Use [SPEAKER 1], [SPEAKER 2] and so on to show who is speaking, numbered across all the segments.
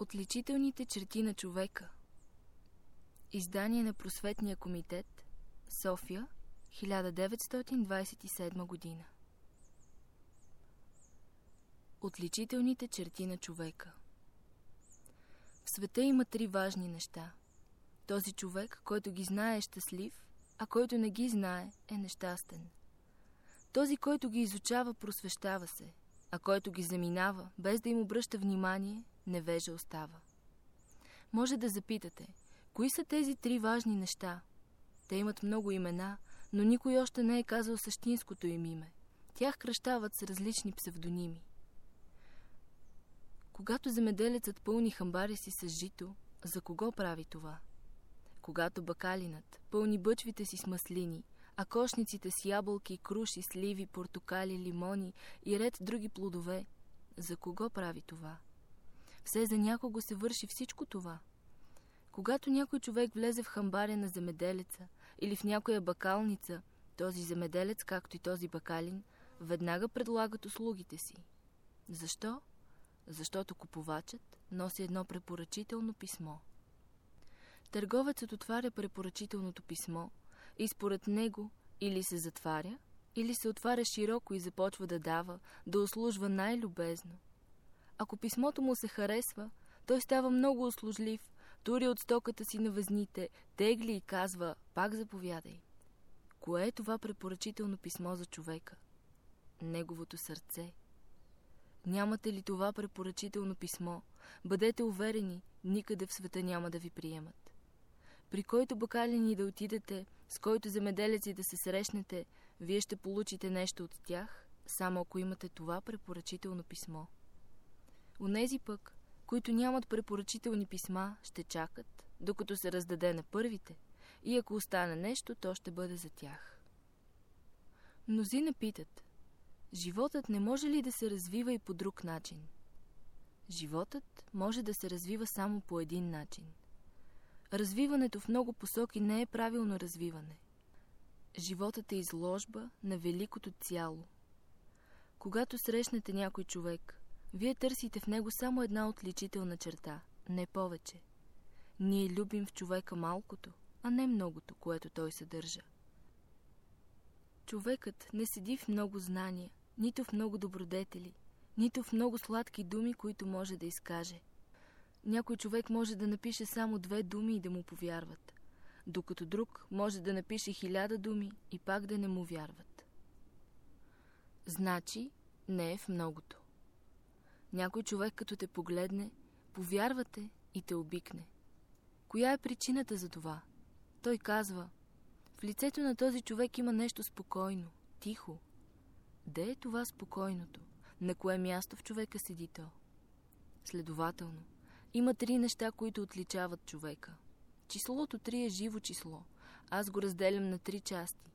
[SPEAKER 1] Отличителните черти на човека Издание на Просветния комитет София 1927 година Отличителните черти на човека В света има три важни неща. Този човек, който ги знае е щастлив, а който не ги знае е нещастен. Този, който ги изучава, просвещава се, а който ги заминава, без да им обръща внимание, невежа остава. Може да запитате, кои са тези три важни неща? Те имат много имена, но никой още не е казал същинското им име. Тях кръщават с различни псевдоними. Когато земеделецът пълни хамбари си с жито, за кого прави това? Когато бакалинът пълни бъчвите си с маслини, а кошниците с ябълки, круши, сливи, портокали, лимони и ред други плодове, за кого прави това? Все за някого се върши всичко това. Когато някой човек влезе в хамбаря на земеделеца или в някоя бакалница, този земеделец, както и този бакалин, веднага предлагат услугите си. Защо? Защото купувачът носи едно препоръчително писмо. Търговецът отваря препоръчителното писмо и според него или се затваря, или се отваря широко и започва да дава, да услужва най-любезно. Ако писмото му се харесва, той става много услужлив, тури от стоката си на везните, тегли и казва «Пак заповядай». Кое е това препоръчително писмо за човека? Неговото сърце. Нямате ли това препоръчително писмо? Бъдете уверени, никъде в света няма да ви приемат. При който бакалини да отидете, с който земеделеци да се срещнете, вие ще получите нещо от тях, само ако имате това препоръчително писмо. Онези пък, които нямат препоръчителни писма, ще чакат, докато се раздаде на първите, и ако остане нещо, то ще бъде за тях. Мнозина питат, животът не може ли да се развива и по друг начин? Животът може да се развива само по един начин. Развиването в много посоки не е правилно развиване. Животът е изложба на великото цяло. Когато срещнете някой човек, вие търсите в него само една отличителна черта, не повече. Ние любим в човека малкото, а не многото, което той съдържа. Човекът не седи в много знания, нито в много добродетели, нито в много сладки думи, които може да изкаже. Някой човек може да напише само две думи и да му повярват, докато друг може да напише хиляда думи и пак да не му вярват. Значи не е в многото. Някой човек, като те погледне, повярвате и те обикне. Коя е причината за това? Той казва, в лицето на този човек има нещо спокойно, тихо. Де е това спокойното? На кое място в човека седи то? Следователно, има три неща, които отличават човека. Числото три е живо число. Аз го разделям на три части.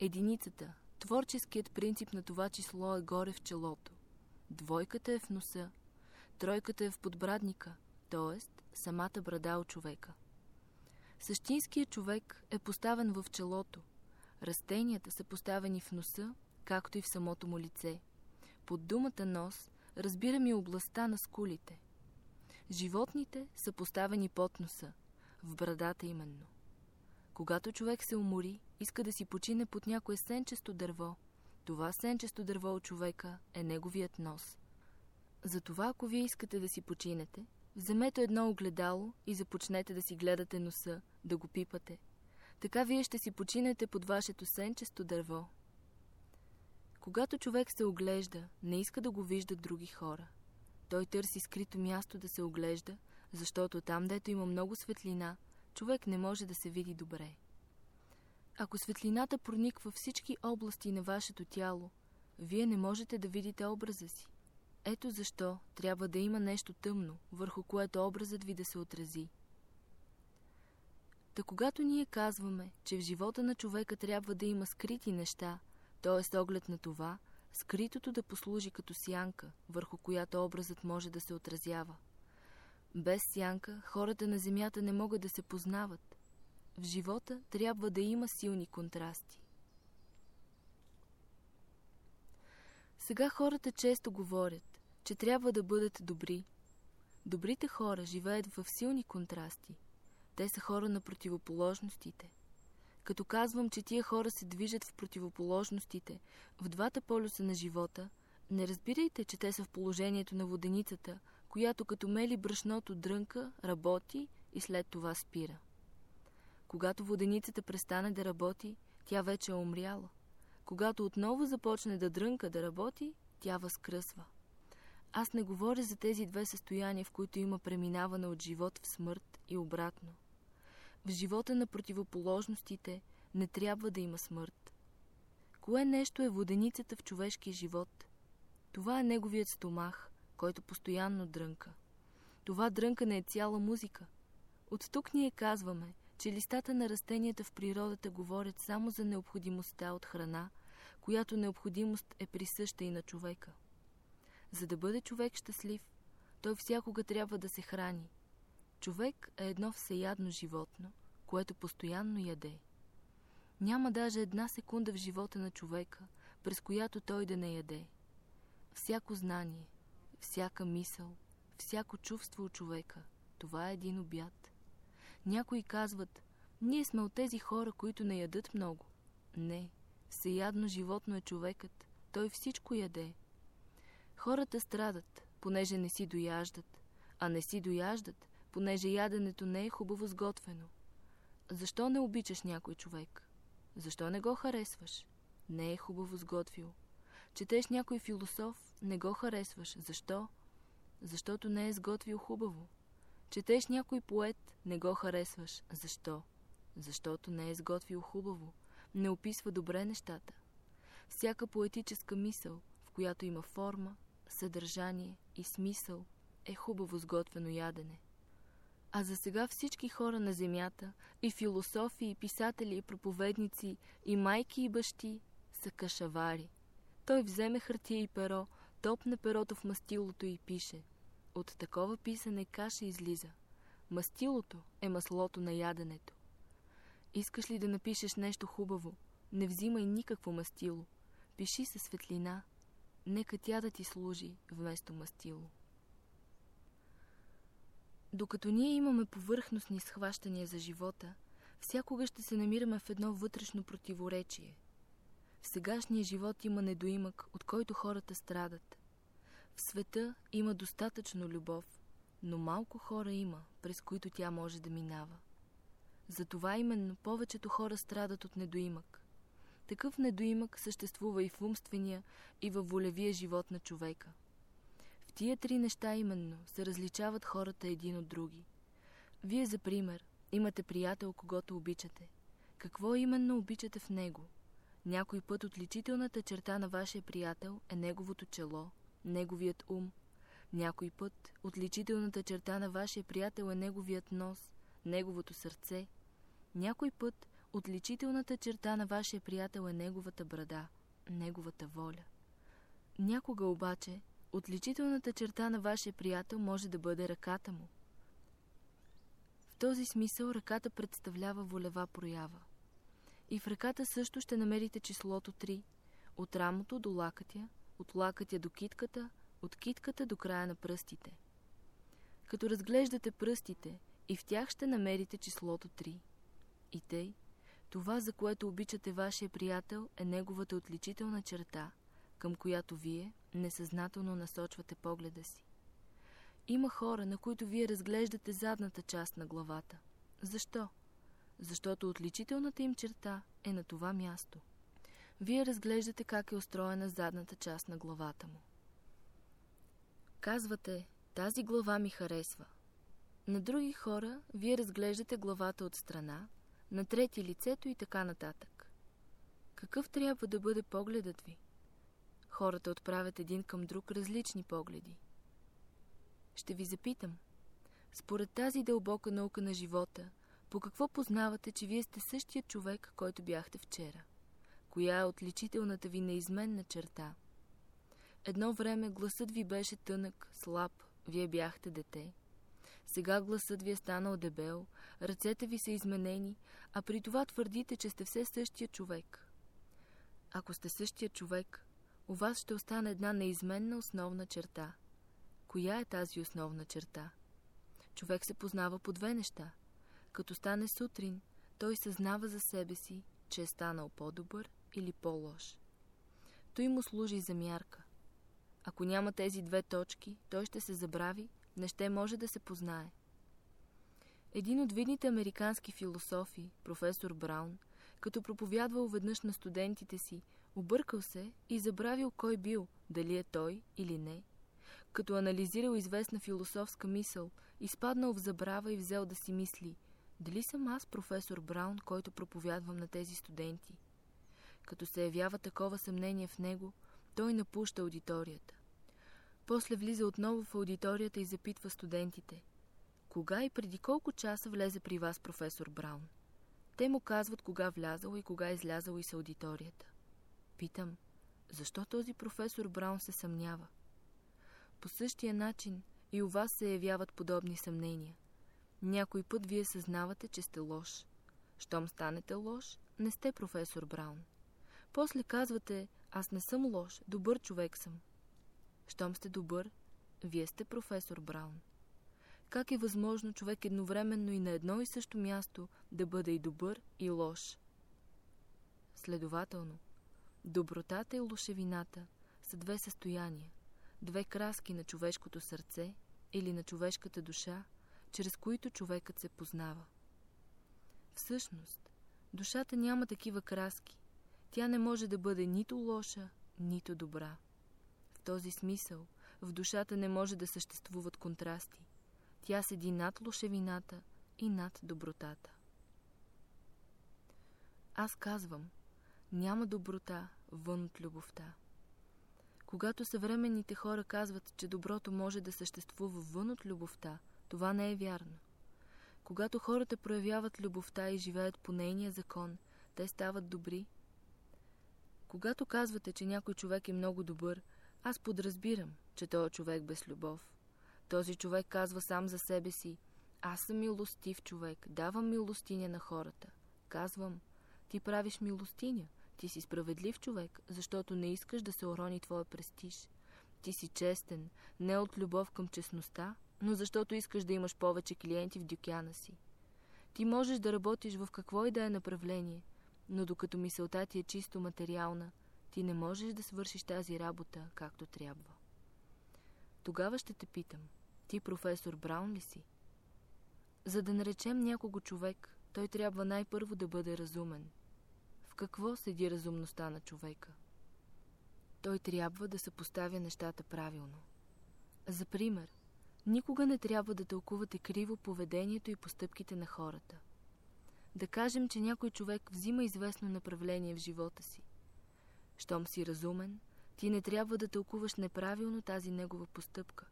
[SPEAKER 1] Единицата, творческият принцип на това число е горе в челото. Двойката е в носа, тройката е в подбрадника, т.е. самата брада от човека. Същинският човек е поставен в челото. Растенията са поставени в носа, както и в самото му лице. Под думата нос разбираме и областта на скулите. Животните са поставени под носа, в брадата именно. Когато човек се умори, иска да си почине под някое сенчесто дърво – това сенчесто дърво от човека е неговият нос. Затова, ако вие искате да си починете, вземете едно огледало и започнете да си гледате носа, да го пипате. Така вие ще си починете под вашето сенчесто дърво. Когато човек се оглежда, не иска да го виждат други хора. Той търси скрито място да се оглежда, защото там, дето има много светлина, човек не може да се види добре. Ако светлината прониква всички области на вашето тяло, вие не можете да видите образа си. Ето защо трябва да има нещо тъмно, върху което образът ви да се отрази. Та когато ние казваме, че в живота на човека трябва да има скрити неща, т.е. оглед на това, скритото да послужи като сянка, върху която образът може да се отразява. Без сянка хората на земята не могат да се познават, в живота трябва да има силни контрасти. Сега хората често говорят, че трябва да бъдат добри. Добрите хора живеят в силни контрасти. Те са хора на противоположностите. Като казвам, че тия хора се движат в противоположностите, в двата полюса на живота, не разбирайте, че те са в положението на воденицата, която като мели брашното дрънка, работи и след това спира. Когато воденицата престане да работи, тя вече е умряла. Когато отново започне да дрънка да работи, тя възкръсва. Аз не говоря за тези две състояния, в които има преминаване от живот в смърт и обратно. В живота на противоположностите не трябва да има смърт. Кое нещо е воденицата в човешкия живот? Това е неговият стомах, който постоянно дрънка. Това дрънкане е цяла музика. От тук ние казваме, че листата на растенията в природата говорят само за необходимостта от храна, която необходимост е присъща и на човека. За да бъде човек щастлив, той всякога трябва да се храни. Човек е едно всеядно животно, което постоянно яде. Няма даже една секунда в живота на човека, през която той да не яде. Всяко знание, всяка мисъл, всяко чувство от човека, това е един обяд. Някои казват, ние сме от тези хора, които не ядат много. Не, всеядно животно е човекът, той всичко яде. Хората страдат, понеже не си дояждат, а не си дояждат, понеже яденето не е хубаво сготвено. Защо не обичаш някой човек? Защо не го харесваш? Не е хубаво сготвил. Четеш някой философ, не го харесваш. Защо? Защото не е сготвил хубаво. Четеш някой поет, не го харесваш. Защо? Защото не е сготвил хубаво. Не описва добре нещата. Всяка поетическа мисъл, в която има форма, съдържание и смисъл, е хубаво сготвено ядене. А за сега всички хора на земята, и философи, и писатели, и проповедници, и майки, и бащи, са кашавари. Той вземе хартия и перо, топне перото в мастилото и пише. От такова писане каша излиза. Мастилото е маслото на яденето. Искаш ли да напишеш нещо хубаво? Не взимай никакво мастило. Пиши със светлина. Нека тя да ти служи вместо мастило. Докато ние имаме повърхностни схващания за живота, всякога ще се намираме в едно вътрешно противоречие. В сегашния живот има недоимък, от който хората страдат. В света има достатъчно любов, но малко хора има, през които тя може да минава. Затова именно повечето хора страдат от недоимък. Такъв недоимък съществува и в умствения, и във волевия живот на човека. В тия три неща именно се различават хората един от други. Вие, за пример, имате приятел, когато обичате. Какво именно обичате в него? Някой път отличителната черта на вашия приятел е неговото чело, неговият ум. Някой път отличителната черта на вашия приятел е неговият нос, неговото сърце. Някой път отличителната черта на вашия приятел е неговата брада, неговата воля. Някога обаче отличителната черта на вашия приятел може да бъде ръката му. В този смисъл ръката представлява волева проява. И в ръката също ще намерите числото 3, от рамото до лакътя, от лакътя до китката, от китката до края на пръстите. Като разглеждате пръстите, и в тях ще намерите числото 3. И тъй, това, за което обичате вашия приятел, е неговата отличителна черта, към която вие несъзнателно насочвате погледа си. Има хора, на които вие разглеждате задната част на главата. Защо? Защото отличителната им черта е на това място. Вие разглеждате как е устроена задната част на главата му. Казвате, тази глава ми харесва. На други хора вие разглеждате главата от страна, на трети лицето и така нататък. Какъв трябва да бъде погледът ви? Хората отправят един към друг различни погледи. Ще ви запитам. Според тази дълбока наука на живота, по какво познавате, че вие сте същия човек, който бяхте вчера? Коя е отличителната ви неизменна черта? Едно време гласът ви беше тънък, слаб, вие бяхте дете. Сега гласът ви е станал дебел, ръцете ви са изменени, а при това твърдите, че сте все същия човек. Ако сте същия човек, у вас ще остане една неизменна основна черта. Коя е тази основна черта? Човек се познава по две неща. Като стане сутрин, той съзнава за себе си, че е станал по-добър или по-лош. Той му служи за мярка. Ако няма тези две точки, той ще се забрави, не ще може да се познае. Един от видните американски философи, професор Браун, като проповядвал веднъж на студентите си, объркал се и забравил кой бил, дали е той или не. Като анализирал известна философска мисъл, изпаднал в забрава и взел да си мисли, дали съм аз професор Браун, който проповядвам на тези студенти. Като се явява такова съмнение в него, той напуща аудиторията. После влиза отново в аудиторията и запитва студентите. Кога и преди колко часа влезе при вас професор Браун? Те му казват кога влязал и кога излязал из аудиторията. Питам, защо този професор Браун се съмнява? По същия начин и у вас се явяват подобни съмнения. Някой път вие съзнавате, че сте лош. Щом станете лош, не сте професор Браун. После казвате, аз не съм лош, добър човек съм. Щом сте добър, вие сте професор Браун. Как е възможно човек едновременно и на едно и също място да бъде и добър, и лош? Следователно, добротата и лошевината са две състояния, две краски на човешкото сърце или на човешката душа, чрез които човекът се познава. Всъщност, душата няма такива краски. Тя не може да бъде нито лоша, нито добра. В този смисъл, в душата не може да съществуват контрасти. Тя седи над лошевината и над добротата. Аз казвам, няма доброта вън от любовта. Когато съвременните хора казват, че доброто може да съществува вън от любовта, това не е вярно. Когато хората проявяват любовта и живеят по нейния закон, те стават добри. Когато казвате, че някой човек е много добър, аз подразбирам, че той е човек без любов. Този човек казва сам за себе си, аз съм милостив човек, давам милостиня на хората. Казвам, ти правиш милостиня, ти си справедлив човек, защото не искаш да се урони твоя престиж. Ти си честен, не от любов към честността, но защото искаш да имаш повече клиенти в дюкяна си. Ти можеш да работиш в какво и да е направление, но докато мисълта ти е чисто материална, ти не можеш да свършиш тази работа както трябва. Тогава ще те питам, ти професор Браун ли си? За да наречем някого човек, той трябва най-първо да бъде разумен. В какво седи разумността на човека? Той трябва да съпоставя нещата правилно. За пример, никога не трябва да тълкувате криво поведението и постъпките на хората. Да кажем, че някой човек взима известно направление в живота си. Щом си разумен, ти не трябва да тълкуваш неправилно тази негова постъпка.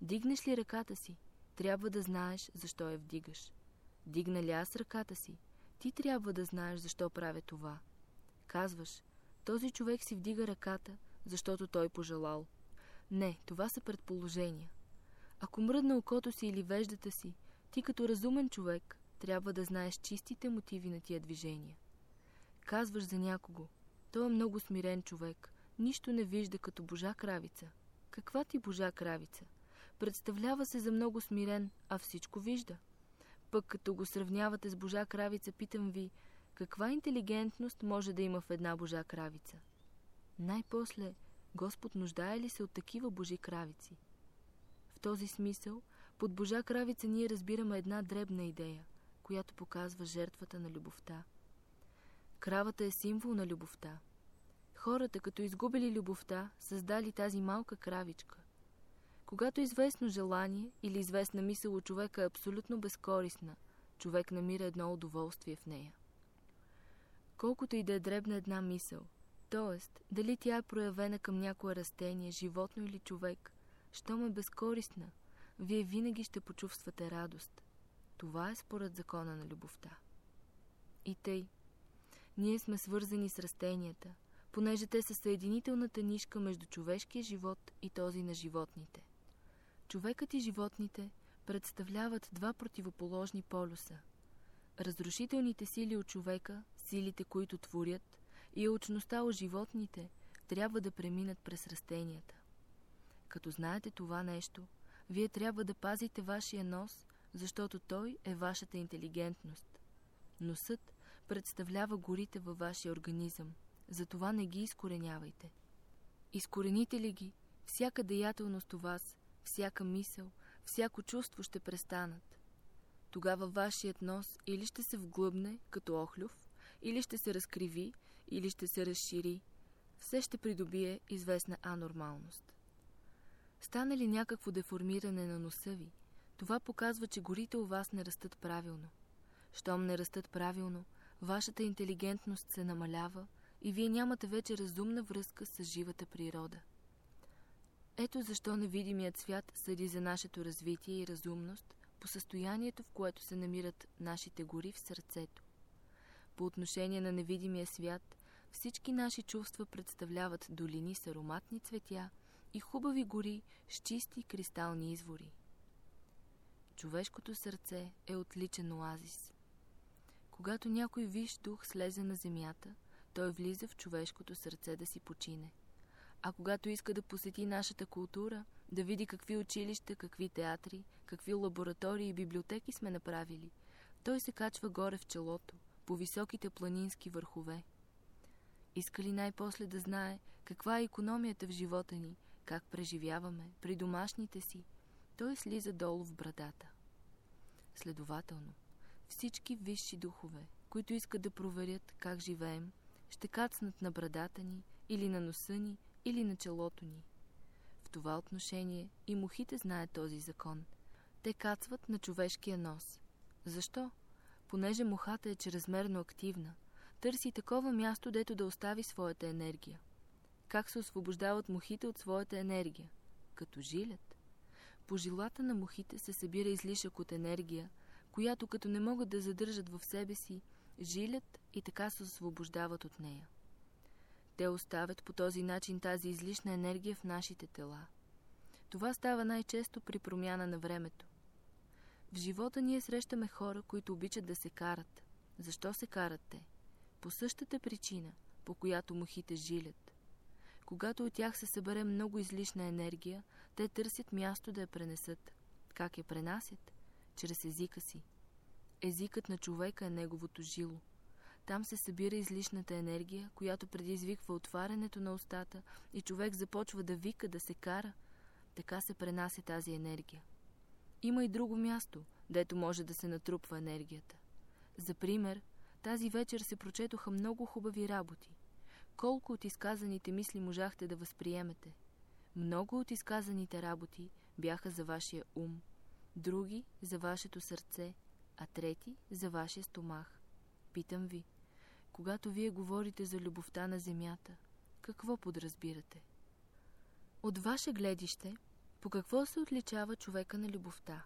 [SPEAKER 1] Дигнеш ли ръката си, трябва да знаеш защо я вдигаш. Дигна ли аз ръката си, ти трябва да знаеш защо правя това. Казваш, този човек си вдига ръката, защото той пожелал. Не, това са предположения. Ако мръдна окото си или веждата си, ти като разумен човек трябва да знаеш чистите мотиви на тия движения. Казваш за някого, той е много смирен човек, нищо не вижда като божа кравица. Каква ти божа кравица? Представлява се за много смирен, а всичко вижда. Пък като го сравнявате с божа кравица, питам ви, каква интелигентност може да има в една божа кравица? Най-после, Господ нуждае ли се от такива божи кравици? В този смисъл, под божа кравица ние разбираме една дребна идея, която показва жертвата на любовта. Кравата е символ на любовта. Хората, като изгубили любовта, създали тази малка кравичка. Когато известно желание или известна мисъл от човека е абсолютно безкорисна, човек намира едно удоволствие в нея. Колкото и да е дребна една мисъл, т.е. дали тя е проявена към някое растение, животно или човек, щом е безкорисна, вие винаги ще почувствате радост. Това е според закона на любовта. И тъй, ние сме свързани с растенията, понеже те са съединителната нишка между човешкия живот и този на животните. Човекът и животните представляват два противоположни полюса. Разрушителните сили от човека, силите, които творят, и очността от животните трябва да преминат през растенията. Като знаете това нещо, вие трябва да пазите вашия нос, защото той е вашата интелигентност. Носът представлява горите във вашия организъм, затова не ги изкоренявайте. Изкорените ли ги, всяка деятелност у вас, всяка мисъл, всяко чувство ще престанат. Тогава вашият нос или ще се вглъбне, като охлюв, или ще се разкриви, или ще се разшири. Все ще придобие известна анормалност. Стане ли някакво деформиране на носа ви, това показва, че горите у вас не растат правилно. Щом не растат правилно, вашата интелигентност се намалява и вие нямате вече разумна връзка с живата природа. Ето защо невидимият свят съди за нашето развитие и разумност по състоянието, в което се намират нашите гори в сърцето. По отношение на невидимия свят, всички наши чувства представляват долини с ароматни цветя и хубави гори с чисти кристални извори. Човешкото сърце е отличен оазис. Когато някой виш дух слезе на земята, той влиза в човешкото сърце да си почине. А когато иска да посети нашата култура, да види какви училища, какви театри, какви лаборатории и библиотеки сме направили, той се качва горе в челото, по високите планински върхове. Иска ли най-после да знае каква е економията в живота ни, как преживяваме при домашните си, той слиза долу в брадата. Следователно, всички висши духове, които искат да проверят как живеем, ще кацнат на брадата ни или на носа ни или на челото ни. В това отношение и мухите знаят този закон. Те кацват на човешкия нос. Защо? Понеже мухата е чрезмерно активна, търси такова място, дето да остави своята енергия. Как се освобождават мухите от своята енергия? Като жилят. По жилата на мухите се събира излишък от енергия, която като не могат да задържат в себе си, жилят и така се освобождават от нея. Те оставят по този начин тази излишна енергия в нашите тела. Това става най-често при промяна на времето. В живота ние срещаме хора, които обичат да се карат. Защо се карат те? По същата причина, по която мухите жилят. Когато от тях се събере много излишна енергия, те търсят място да я пренесат. Как я пренасят? Чрез езика си. Езикът на човека е неговото жило. Там се събира излишната енергия, която предизвиква отварянето на устата и човек започва да вика, да се кара. Така се пренася тази енергия. Има и друго място, дето може да се натрупва енергията. За пример, тази вечер се прочетоха много хубави работи. Колко от изказаните мисли можахте да възприемете? Много от изказаните работи бяха за вашия ум, други за вашето сърце, а трети за вашия стомах. Питам ви, когато вие говорите за любовта на земята, какво подразбирате? От ваше гледище, по какво се отличава човека на любовта?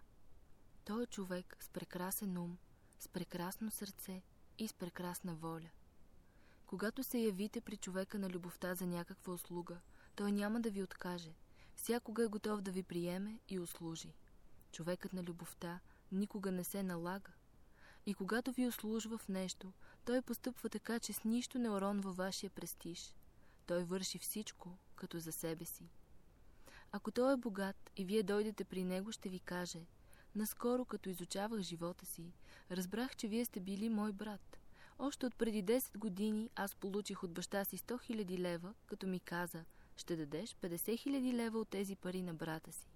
[SPEAKER 1] Той е човек с прекрасен ум, с прекрасно сърце и с прекрасна воля. Когато се явите при човека на любовта за някаква услуга, той няма да ви откаже. Всякога е готов да ви приеме и услужи. Човекът на любовта никога не се налага. И когато ви услужва в нещо, той постъпва така, че с нищо не уронва вашия престиж. Той върши всичко, като за себе си. Ако той е богат и вие дойдете при него, ще ви каже Наскоро, като изучавах живота си, разбрах, че вие сте били мой брат. Още от преди 10 години аз получих от баща си 100 000 лева, като ми каза Ще дадеш 50 000 лева от тези пари на брата си.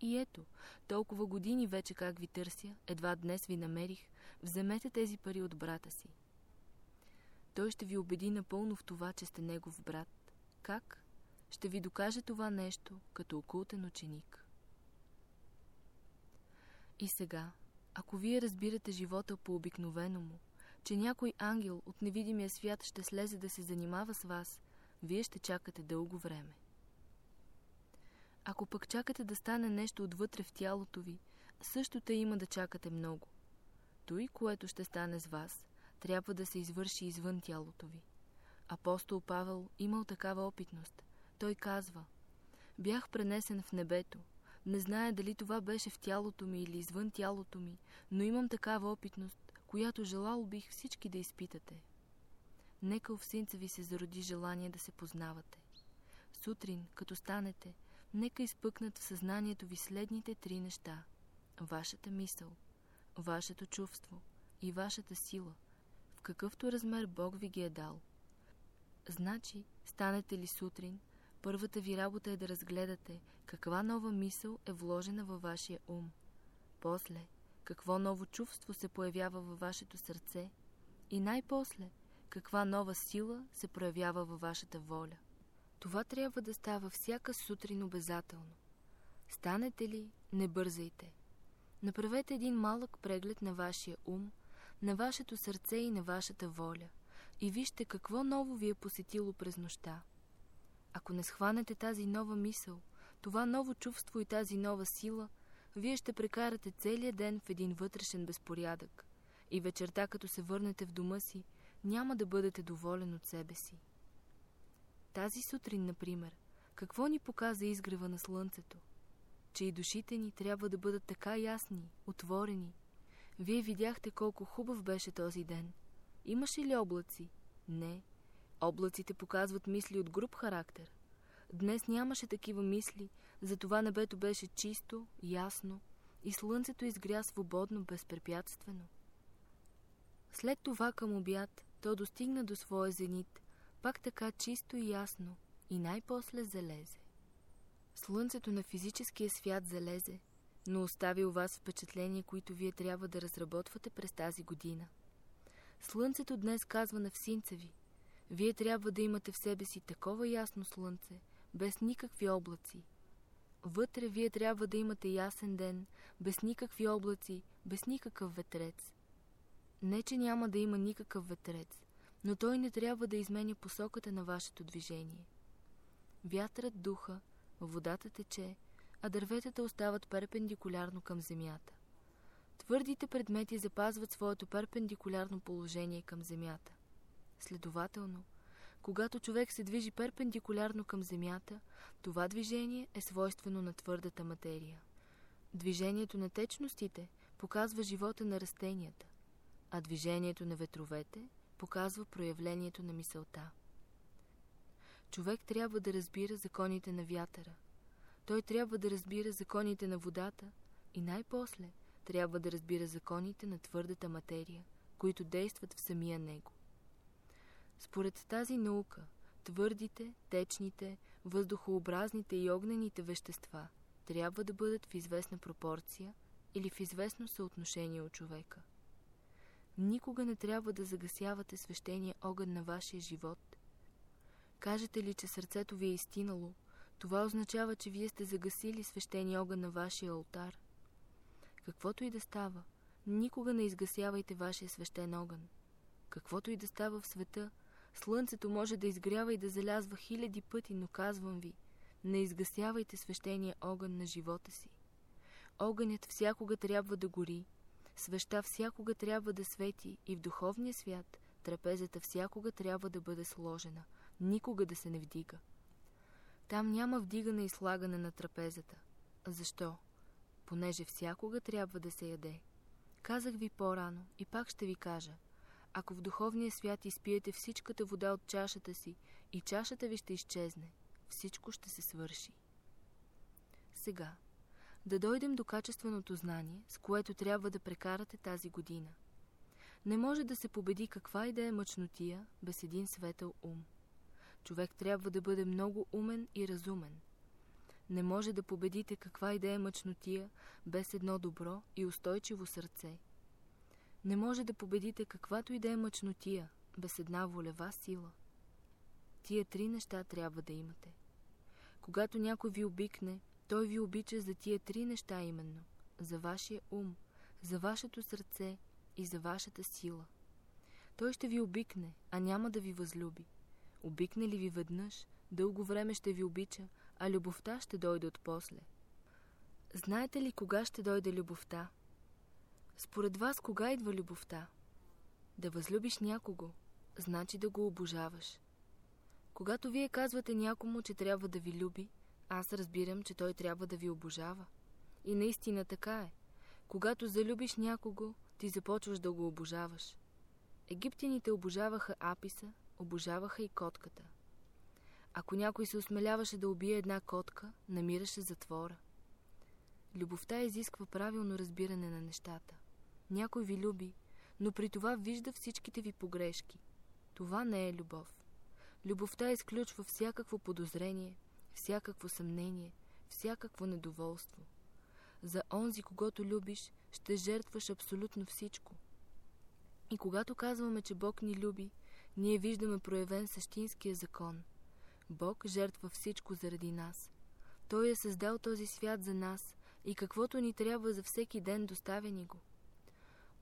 [SPEAKER 1] И ето, толкова години вече как ви търся, едва днес ви намерих, вземете тези пари от брата си. Той ще ви убеди напълно в това, че сте негов брат. Как? Ще ви докаже това нещо като окултен ученик. И сега, ако вие разбирате живота по обикновено му, че някой ангел от невидимия свят ще слезе да се занимава с вас, вие ще чакате дълго време. Ако пък чакате да стане нещо отвътре в тялото ви, също те има да чакате много. Той, което ще стане с вас, трябва да се извърши извън тялото ви. Апостол Павел имал такава опитност. Той казва, бях пренесен в небето. Не зная дали това беше в тялото ми или извън тялото ми, но имам такава опитност, която желал бих всички да изпитате. Нека в синца ви се зароди желание да се познавате. Сутрин, като станете, нека изпъкнат в съзнанието ви следните три неща. Вашата мисъл, вашето чувство и вашата сила, в какъвто размер Бог ви ги е дал. Значи, станете ли сутрин, първата ви работа е да разгледате каква нова мисъл е вложена във вашия ум. После, какво ново чувство се появява във вашето сърце и най-после, каква нова сила се проявява във вашата воля. Това трябва да става всяка сутрин обязателно. Станете ли, не бързайте. Направете един малък преглед на вашия ум, на вашето сърце и на вашата воля и вижте какво ново ви е посетило през нощта. Ако не схванете тази нова мисъл, това ново чувство и тази нова сила, вие ще прекарате целият ден в един вътрешен безпорядък и вечерта, като се върнете в дома си, няма да бъдете доволен от себе си. Тази сутрин, например, какво ни показа изгрева на слънцето? Че и душите ни трябва да бъдат така ясни, отворени. Вие видяхте колко хубав беше този ден. Имаше ли облаци? Не. Облаците показват мисли от груб характер. Днес нямаше такива мисли, затова небето беше чисто, ясно и слънцето изгря свободно, безпрепятствено. След това към обяд то достигна до своя зенит, пак така чисто и ясно, и най-после залезе. Слънцето на физическия свят залезе, но остави у вас впечатления, които вие трябва да разработвате през тази година. Слънцето днес казва на всинца ви, вие трябва да имате в себе си такова ясно слънце, без никакви облаци. Вътре вие трябва да имате ясен ден, без никакви облаци, без никакъв ветрец. Не, че няма да има никакъв ветрец, но той не трябва да изменя посоката на вашето движение. Вятърът духа, водата тече, а дърветата остават перпендикулярно към земята. Твърдите предмети запазват своето перпендикулярно положение към земята. Следователно, когато човек се движи перпендикулярно към земята, това движение е свойствено на твърдата материя. Движението на течностите показва живота на растенията, а движението на ветровете показва проявлението на мисълта. Човек трябва да разбира законите на вятъра. Той трябва да разбира законите на водата и най-после трябва да разбира законите на твърдата материя, които действат в самия него. Според тази наука, твърдите, течните, въздухообразните и огнените вещества трябва да бъдат в известна пропорция или в известно съотношение от човека. Никога не трябва да загасявате свещения огън на вашия живот. Кажете ли, че сърцето ви е изтинало, това означава, че вие сте загасили свещения огън на вашия алтар. Каквото и да става, никога не изгасявайте вашия свещен огън. Каквото и да става в света, слънцето може да изгрява и да залязва хиляди пъти, но казвам ви, не изгасявайте свещения огън на живота си. Огънят всякога трябва да гори, Свеща всякога трябва да свети и в духовния свят трапезата всякога трябва да бъде сложена, никога да се не вдига. Там няма вдигане и слагане на трапезата. Защо? Понеже всякога трябва да се яде. Казах ви по-рано и пак ще ви кажа. Ако в духовния свят изпиете всичката вода от чашата си и чашата ви ще изчезне, всичко ще се свърши. Сега, да дойдем до качественото знание, с което трябва да прекарате тази година. Не може да се победи каква и да е мъчнотия без един светъл ум. Човек трябва да бъде много умен и разумен. Не може да победите каква и да е мъчнотия без едно добро и устойчиво сърце. Не може да победите каквато и да е мъчнотия без една волева сила. Тия три неща трябва да имате. Когато някой ви обикне, той ви обича за тия три неща именно. За вашия ум, за вашето сърце и за вашата сила. Той ще ви обикне, а няма да ви възлюби. Обикне ли ви веднъж, дълго време ще ви обича, а любовта ще дойде от после. Знаете ли кога ще дойде любовта? Според вас кога идва любовта? Да възлюбиш някого, значи да го обожаваш. Когато вие казвате някому, че трябва да ви люби, аз разбирам, че той трябва да ви обожава. И наистина така е. Когато залюбиш някого, ти започваш да го обожаваш. Египтяните обожаваха Аписа, обожаваха и котката. Ако някой се осмеляваше да убие една котка, намираше затвора. Любовта изисква правилно разбиране на нещата. Някой ви люби, но при това вижда всичките ви погрешки. Това не е любов. Любовта изключва всякакво подозрение, всякакво съмнение, всякакво недоволство. За онзи, когато любиш, ще жертваш абсолютно всичко. И когато казваме, че Бог ни люби, ние виждаме проявен същинския закон. Бог жертва всичко заради нас. Той е създал този свят за нас и каквото ни трябва за всеки ден доставя ни го.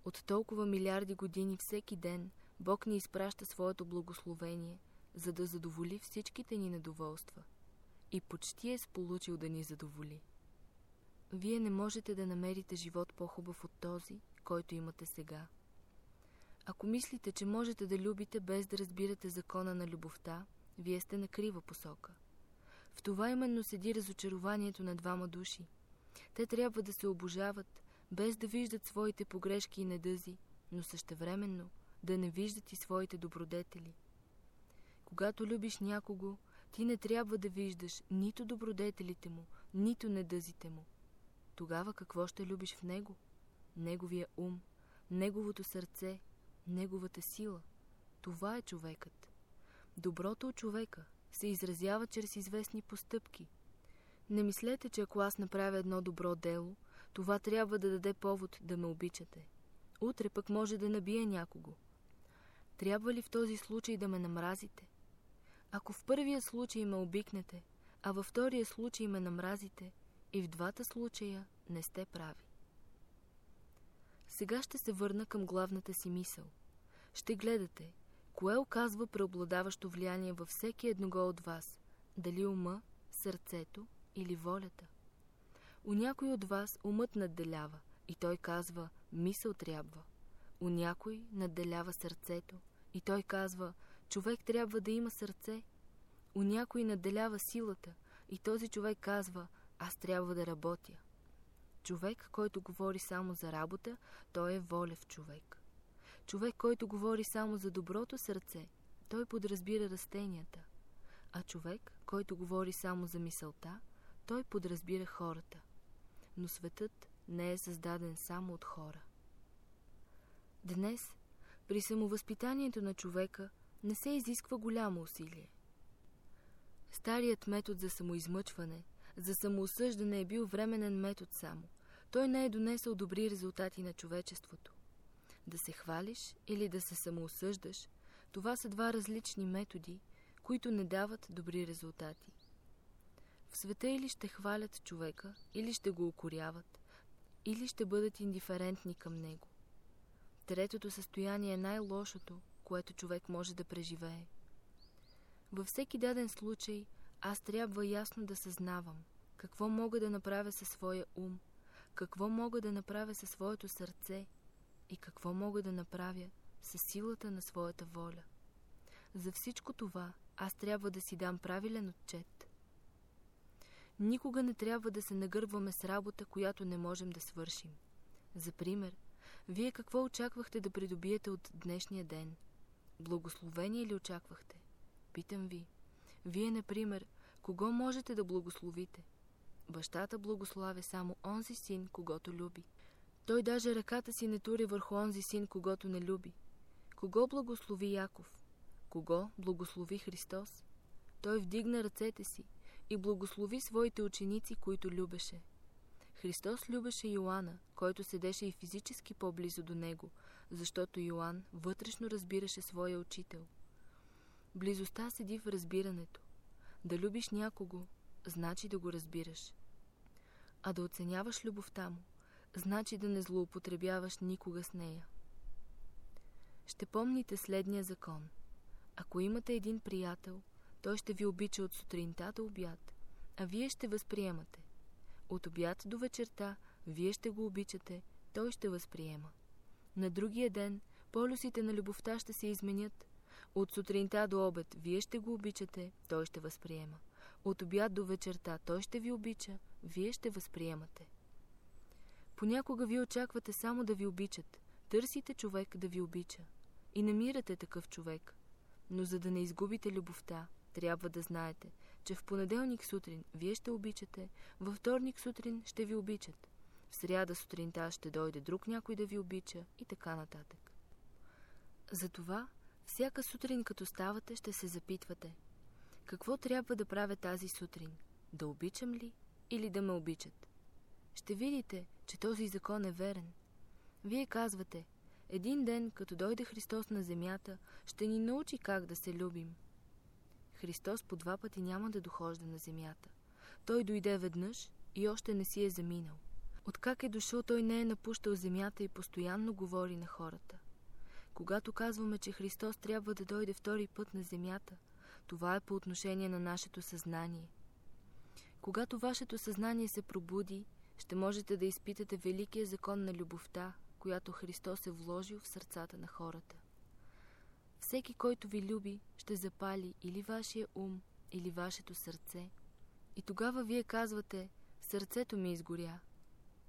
[SPEAKER 1] От толкова милиарди години всеки ден Бог ни изпраща своето благословение, за да задоволи всичките ни недоволства. И почти е сполучил да ни задоволи. Вие не можете да намерите живот по-хубав от този, който имате сега. Ако мислите, че можете да любите без да разбирате закона на любовта, вие сте на крива посока. В това именно седи разочарованието на двама души. Те трябва да се обожават, без да виждат своите погрешки и недъзи, но същевременно да не виждат и своите добродетели. Когато любиш някого, ти не трябва да виждаш нито добродетелите му, нито недъзите му. Тогава какво ще любиш в него? Неговия ум, неговото сърце, неговата сила. Това е човекът. Доброто от човека се изразява чрез известни постъпки. Не мислете, че ако аз направя едно добро дело, това трябва да даде повод да ме обичате. Утре пък може да набие някого. Трябва ли в този случай да ме намразите? Ако в първия случай ме обикнете, а във втория случай ме намразите, и в двата случая не сте прави. Сега ще се върна към главната си мисъл. Ще гледате, кое оказва преобладаващо влияние във всеки едного от вас, дали ума, сърцето или волята. У някой от вас умът надделява и той казва «мисъл трябва». У някой надделява сърцето и той казва «човек трябва да има сърце». У някой надделява силата и този човек казва «аз трябва да работя». Човек, който говори само за работа, той е волев човек. Човек, който говори само за доброто сърце, той подразбира растенията. А човек, който говори само за мисълта, той подразбира хората. Но светът не е създаден само от хора. Днес, при самовъзпитанието на човека, не се изисква голямо усилие. Старият метод за самоизмъчване, за самоосъждане е бил временен метод само. Той не е донесъл добри резултати на човечеството. Да се хвалиш или да се самоосъждаш, това са два различни методи, които не дават добри резултати. В света или ще хвалят човека, или ще го укоряват, или ще бъдат индиферентни към него. Третото състояние е най-лошото, което човек може да преживее. Във всеки даден случай аз трябва ясно да съзнавам какво мога да направя със своя ум, какво мога да направя със своето сърце и какво мога да направя със силата на своята воля. За всичко това аз трябва да си дам правилен отчет. Никога не трябва да се нагърваме с работа, която не можем да свършим. За пример, вие какво очаквахте да придобиете от днешния ден? Благословение ли очаквахте? Питам ви. Вие, например, кого можете да благословите? Бащата благославя само онзи син, когато люби. Той даже ръката си не тури върху онзи син, когато не люби. Кого благослови Яков? Кого благослови Христос? Той вдигна ръцете си и благослови своите ученици, които любеше. Христос любеше Йоанна, който седеше и физически по-близо до него, защото Йоанн вътрешно разбираше своя учител. Близостта седи в разбирането. Да любиш някого, значи да го разбираш. А да оценяваш любовта му, значи да не злоупотребяваш никога с нея. Ще помните следния закон. Ако имате един приятел, той ще ви обича от сутринта до обяд, а вие ще възприемате. От обяд до вечерта вие ще го обичате, той ще възприема. На другия ден полюсите на любовта ще се изменят. От сутринта до обед вие ще го обичате, той ще възприема. От обяд до вечерта той ще ви обича, вие ще възприемате. Понякога ви очаквате само да ви обичат. Търсите човек да ви обича. И намирате такъв човек. Но за да не изгубите любовта, Трябва да знаете, че в понеделник сутрин вие ще обичате, във вторник сутрин ще ви обичат, в сряда сутринта ще дойде друг някой да ви обича и така нататък. Затова всяка сутрин като ставате ще се запитвате – какво трябва да правя тази сутрин? Да обичам ли или да ме обичат? Ще видите, че този закон е верен. Вие казвате, един ден, като дойде Христос на земята, ще ни научи как да се любим. Христос по два пъти няма да дохожда на земята. Той дойде веднъж и още не си е заминал. Откак е дошъл, той не е напущал земята и постоянно говори на хората. Когато казваме, че Христос трябва да дойде втори път на земята – това е по отношение на нашето съзнание. Когато вашето съзнание се пробуди, ще можете да изпитате великия закон на любовта, която Христос е вложил в сърцата на хората. Всеки, който ви люби, ще запали или вашия ум, или вашето сърце. И тогава вие казвате, сърцето ми изгоря.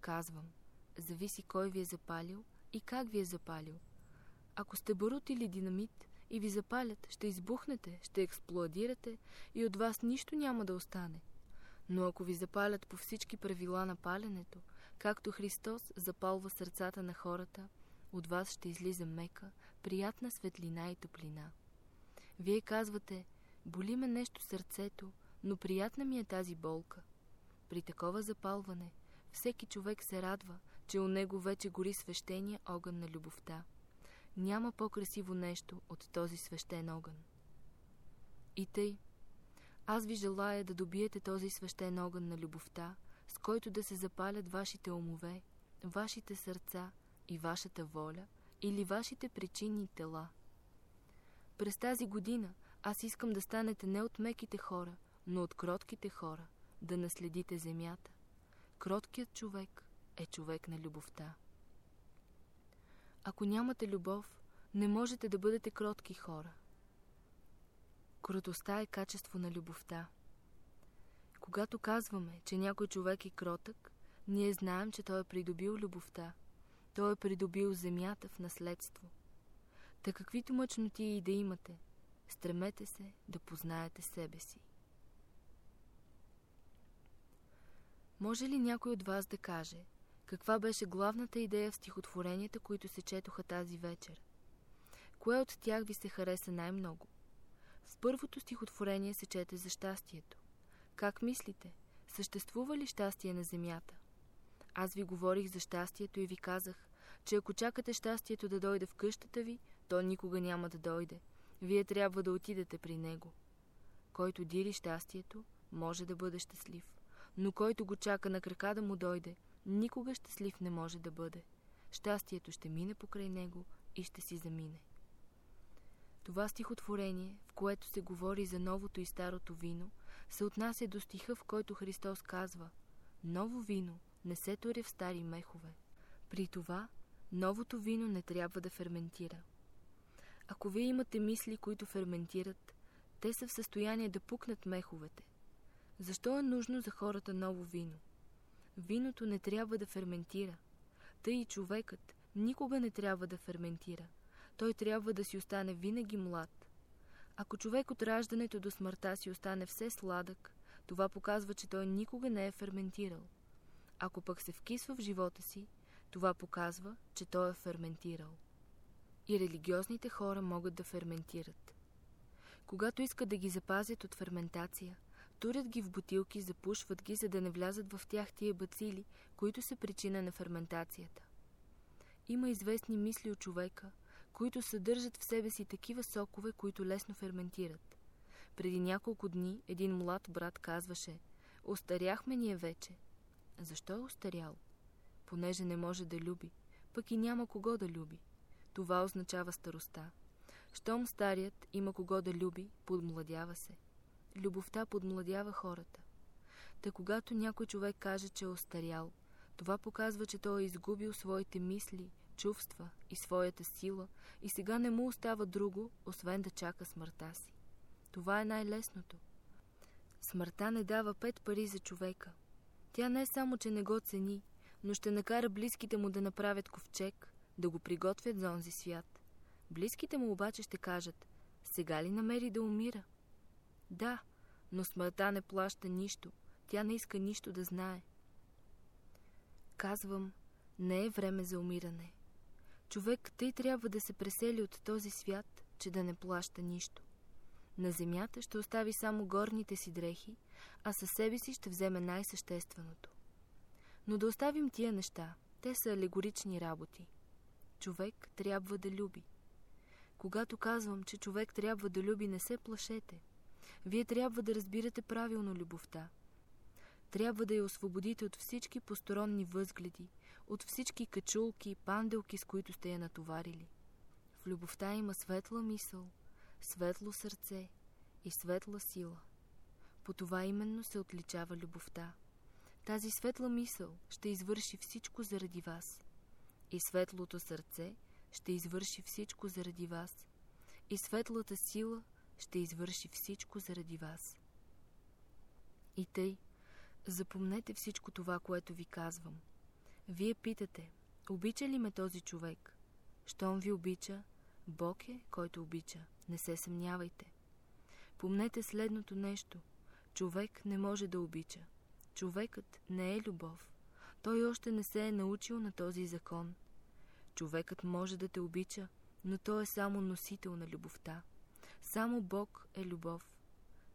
[SPEAKER 1] Казвам, зависи кой ви е запалил и как ви е запалил. Ако сте барут или динамит, и ви запалят, ще избухнете, ще експлоадирате и от вас нищо няма да остане. Но ако ви запалят по всички правила на паленето, както Христос запалва сърцата на хората, от вас ще излиза мека, приятна светлина и топлина. Вие казвате, боли ме нещо сърцето, но приятна ми е тази болка. При такова запалване, всеки човек се радва, че у него вече гори свещения огън на любовта. Няма по-красиво нещо от този свещен огън. И тъй, аз ви желая да добиете този свещен огън на любовта, с който да се запалят вашите умове, вашите сърца и вашата воля или вашите причинни тела. През тази година аз искам да станете не от меките хора, но от кротките хора, да наследите земята. Кроткият човек е човек на любовта. Ако нямате любов, не можете да бъдете кротки хора. Кротостта е качество на любовта. Когато казваме, че някой човек е кротък, ние знаем, че той е придобил любовта. Той е придобил земята в наследство. Та каквито мъчноти и да имате, стремете се да познаете себе си. Може ли някой от вас да каже, каква беше главната идея в стихотворенията, които се четоха тази вечер? Кое от тях ви се хареса най-много? В първото стихотворение се чете за щастието. Как мислите? Съществува ли щастие на земята? Аз ви говорих за щастието и ви казах, че ако чакате щастието да дойде в къщата ви, то никога няма да дойде. Вие трябва да отидете при него. Който дири щастието, може да бъде щастлив. Но който го чака на крака да му дойде, никога щастлив не може да бъде. Щастието ще мине покрай него и ще си замине. Това стихотворение, в което се говори за новото и старото вино, се отнася до стиха, в който Христос казва «Ново вино не се торе в стари мехове». При това, новото вино не трябва да ферментира. Ако вие имате мисли, които ферментират, те са в състояние да пукнат меховете. Защо е нужно за хората ново вино? Виното не трябва да ферментира. Тъй и човекът никога не трябва да ферментира – той трябва да си остане винаги млад. Ако човек от раждането до смъртта си остане все сладък, това показва, че той никога не е ферментирал. Ако пък се вкисва в живота си, това показва, че той е ферментирал. И религиозните хора могат да ферментират. Когато искат да ги запазят от ферментация, турят ги в бутилки, запушват ги, за да не влязат в тях тия бацили, които са причина на ферментацията. Има известни мисли от човека, които съдържат в себе си такива сокове, които лесно ферментират. Преди няколко дни един млад брат казваше «Остаряхме ние вече». Защо е остарял? Понеже не може да люби, пък и няма кого да люби. Това означава староста. Щом старият има кого да люби, подмладява се. Любовта подмладява хората. Та когато някой човек каже, че е остарял, това показва, че той е изгубил своите мисли, чувства и своята сила и сега не му остава друго, освен да чака смъртта си. Това е най-лесното. Смъртта не дава пет пари за човека. Тя не е само, че не го цени, но ще накара близките му да направят ковчег, да го приготвят за онзи свят. Близките му обаче ще кажат, сега ли намери да умира? Да, но смъртта не плаща нищо. Тя не иска нищо да знае. Казвам, не е време за умиране. Човек тъй трябва да се пресели от този свят, че да не плаща нищо. На земята ще остави само горните си дрехи, а със себе си ще вземе най-същественото. Но да оставим тия неща. Те са алегорични работи. Човек трябва да люби. Когато казвам, че човек трябва да люби, не се плашете. Вие трябва да разбирате правилно любовта. Трябва да я освободите от всички посторонни възгледи, от всички качулки и панделки, с които сте я натоварили. В любовта има светла мисъл, светло сърце и светла сила. По това именно се отличава любовта. Тази светла мисъл ще извърши всичко заради вас. И светлото сърце ще извърши всичко заради вас. И светлата сила ще извърши всичко заради вас. И тъй, запомнете всичко това, което ви казвам. Вие питате, обича ли ме този човек? Щом ви обича, Бог е, който обича. Не се съмнявайте. Помнете следното нещо. Човек не може да обича. Човекът не е любов. Той още не се е научил на този закон. Човекът може да те обича, но той е само носител на любовта. Само Бог е любов.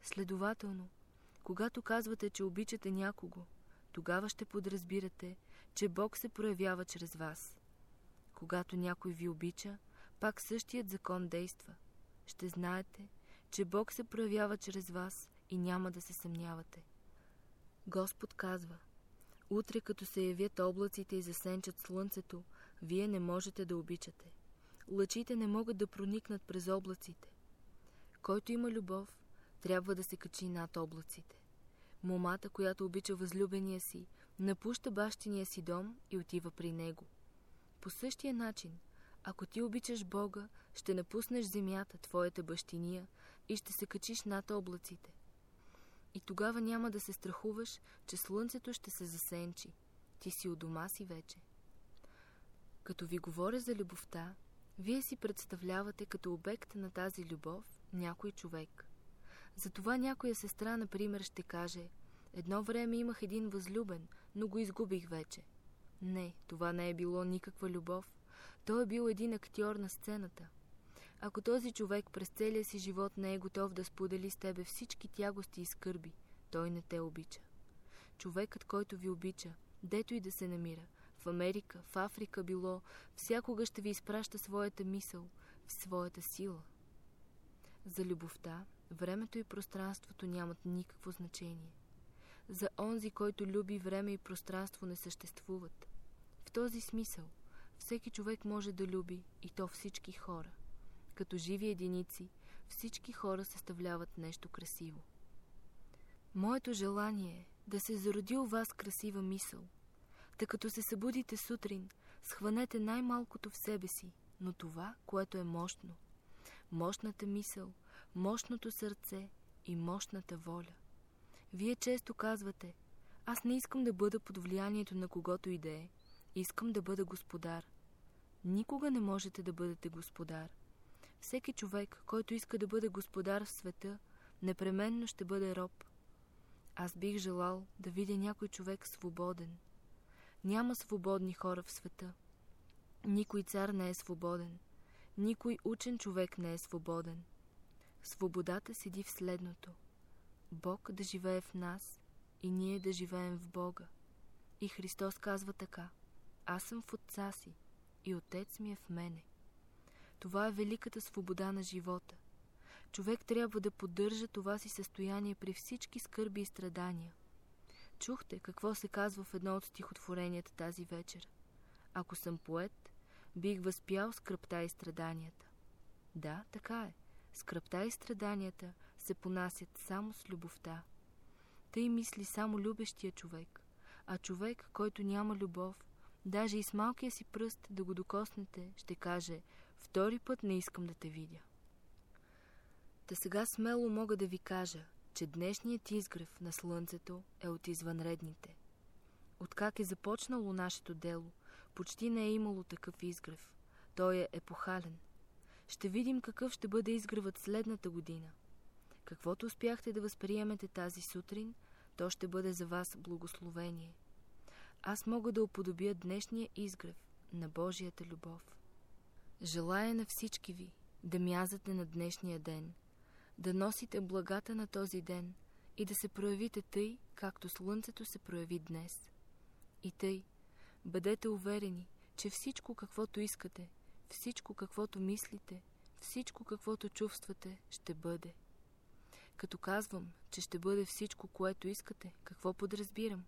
[SPEAKER 1] Следователно, когато казвате, че обичате някого, тогава ще подразбирате, че Бог се проявява чрез вас. Когато някой ви обича, пак същият закон действа. Ще знаете, че Бог се проявява чрез вас и няма да се съмнявате. Господ казва, утре като се явят облаците и засенчат слънцето, вие не можете да обичате. Лъчите не могат да проникнат през облаците. Който има любов, трябва да се качи над облаците. Момата, която обича възлюбения си, напуща бащиния си дом и отива при него. По същия начин, ако ти обичаш Бога, ще напуснеш земята, твоята бащиния, и ще се качиш над облаците. И тогава няма да се страхуваш, че слънцето ще се засенчи. Ти си у дома си вече. Като ви говоря за любовта, вие си представлявате като обект на тази любов някой човек. Затова някоя сестра, например, ще каже Едно време имах един възлюбен, но го изгубих вече. Не, това не е било никаква любов. Той е бил един актьор на сцената. Ако този човек през целия си живот не е готов да сподели с тебе всички тягости и скърби, той не те обича. Човекът, който ви обича, дето и да се намира, в Америка, в Африка било, всякога ще ви изпраща своята мисъл, в своята сила. За любовта, времето и пространството нямат никакво значение. За онзи, който люби, време и пространство не съществуват. В този смисъл, всеки човек може да люби и то всички хора. Като живи единици, всички хора съставляват нещо красиво. Моето желание е да се зароди у вас красива мисъл. Та като се събудите сутрин, схванете най-малкото в себе си, но това, което е мощно. Мощната мисъл, мощното сърце и мощната воля. Вие често казвате, аз не искам да бъда под влиянието на когото и да е. Искам да бъда господар. Никога не можете да бъдете господар. Всеки човек, който иска да бъде господар в света, непременно ще бъде роб. Аз бих желал да видя някой човек свободен. Няма свободни хора в света. Никой цар не е свободен. Никой учен човек не е свободен. Свободата седи в следното. Бог да живее в нас и ние да живеем в Бога. И Христос казва така. Аз съм в Отца си и Отец ми е в мене. Това е великата свобода на живота. Човек трябва да поддържа това си състояние при всички скърби и страдания. Чухте какво се казва в едно от стихотворенията тази вечер. Ако съм поет, бих възпял скръпта и страданията. Да, така е. Скръпта и страданията се понасят само с любовта. Тъй мисли само любещия човек, а човек, който няма любов, даже и с малкия си пръст да го докоснете, ще каже «Втори път не искам да те видя». Та сега смело мога да ви кажа, че днешният изгрев на Слънцето е от извънредните. Откак е започнало нашето дело, почти не е имало такъв изгрев. Той е епохален. Ще видим какъв ще бъде изгревът следната година. Каквото успяхте да възприемете тази сутрин, то ще бъде за вас благословение. Аз мога да уподобя днешния изгрев на Божията любов. Желая на всички ви да мязате на днешния ден, да носите благата на този ден и да се проявите тъй, както слънцето се прояви днес. И тъй, бъдете уверени, че всичко каквото искате, всичко каквото мислите, всичко каквото чувствате, ще бъде. Като казвам, че ще бъде всичко, което искате, какво подразбирам?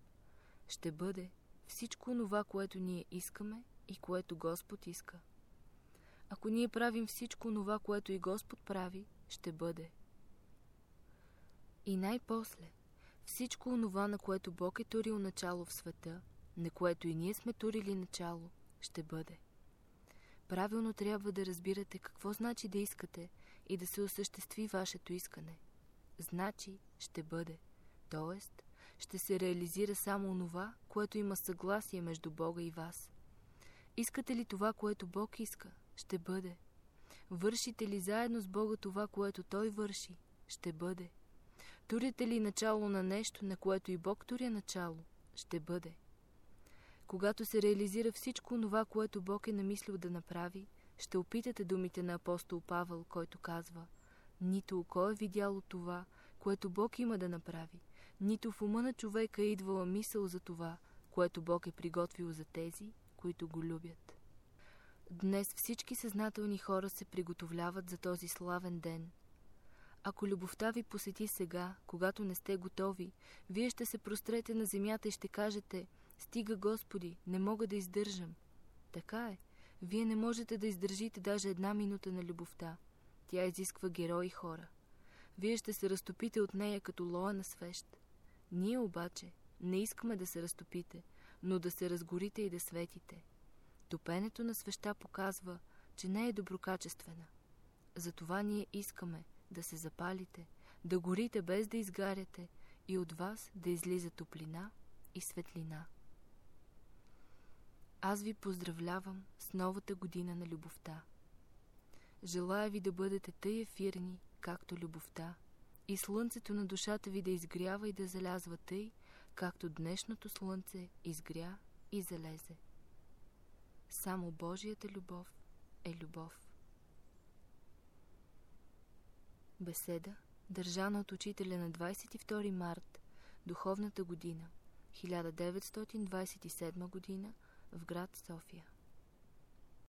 [SPEAKER 1] Ще бъде всичко това, което ние искаме и което Господ иска. Ако ние правим всичко това, което и Господ прави, ще бъде. И най-после, всичко онова, на което Бог е турил начало в света, на което и ние сме турили начало, ще бъде. Правилно трябва да разбирате какво значи да искате и да се осъществи вашето искане. Значи ще бъде. Тоест, ще се реализира само онова, което има съгласие между Бога и вас. Искате ли това, което Бог иска? Ще бъде. Вършите ли заедно с Бога това, което Той върши? Ще бъде. Турите ли начало на нещо, на което и Бог туря начало? Ще бъде. Когато се реализира всичко това, което Бог е намислил да направи, ще опитате думите на апостол Павел, който казва Нито око е видяло това, което Бог има да направи, нито в ума на човека е идвала мисъл за това, което Бог е приготвил за тези, които го любят. Днес всички съзнателни хора се приготовляват за този славен ден. Ако любовта ви посети сега, когато не сте готови, вие ще се прострете на земята и ще кажете «Стига, Господи, не мога да издържам». Така е. Вие не можете да издържите даже една минута на любовта. Тя изисква герои хора. Вие ще се разтопите от нея като лоя на свещ. Ние обаче не искаме да се разтопите, но да се разгорите и да светите. Топенето на свеща показва, че не е доброкачествена. Затова ние искаме да се запалите, да горите без да изгаряте и от вас да излиза топлина и светлина. Аз ви поздравлявам с новата година на любовта. Желая ви да бъдете тъй ефирни, както любовта, и слънцето на душата ви да изгрява и да залязва тъй, както днешното слънце изгря и залезе. Само Божията любов е любов. Беседа, държана от учителя на 22 март, духовната година, 1927 година, в град София.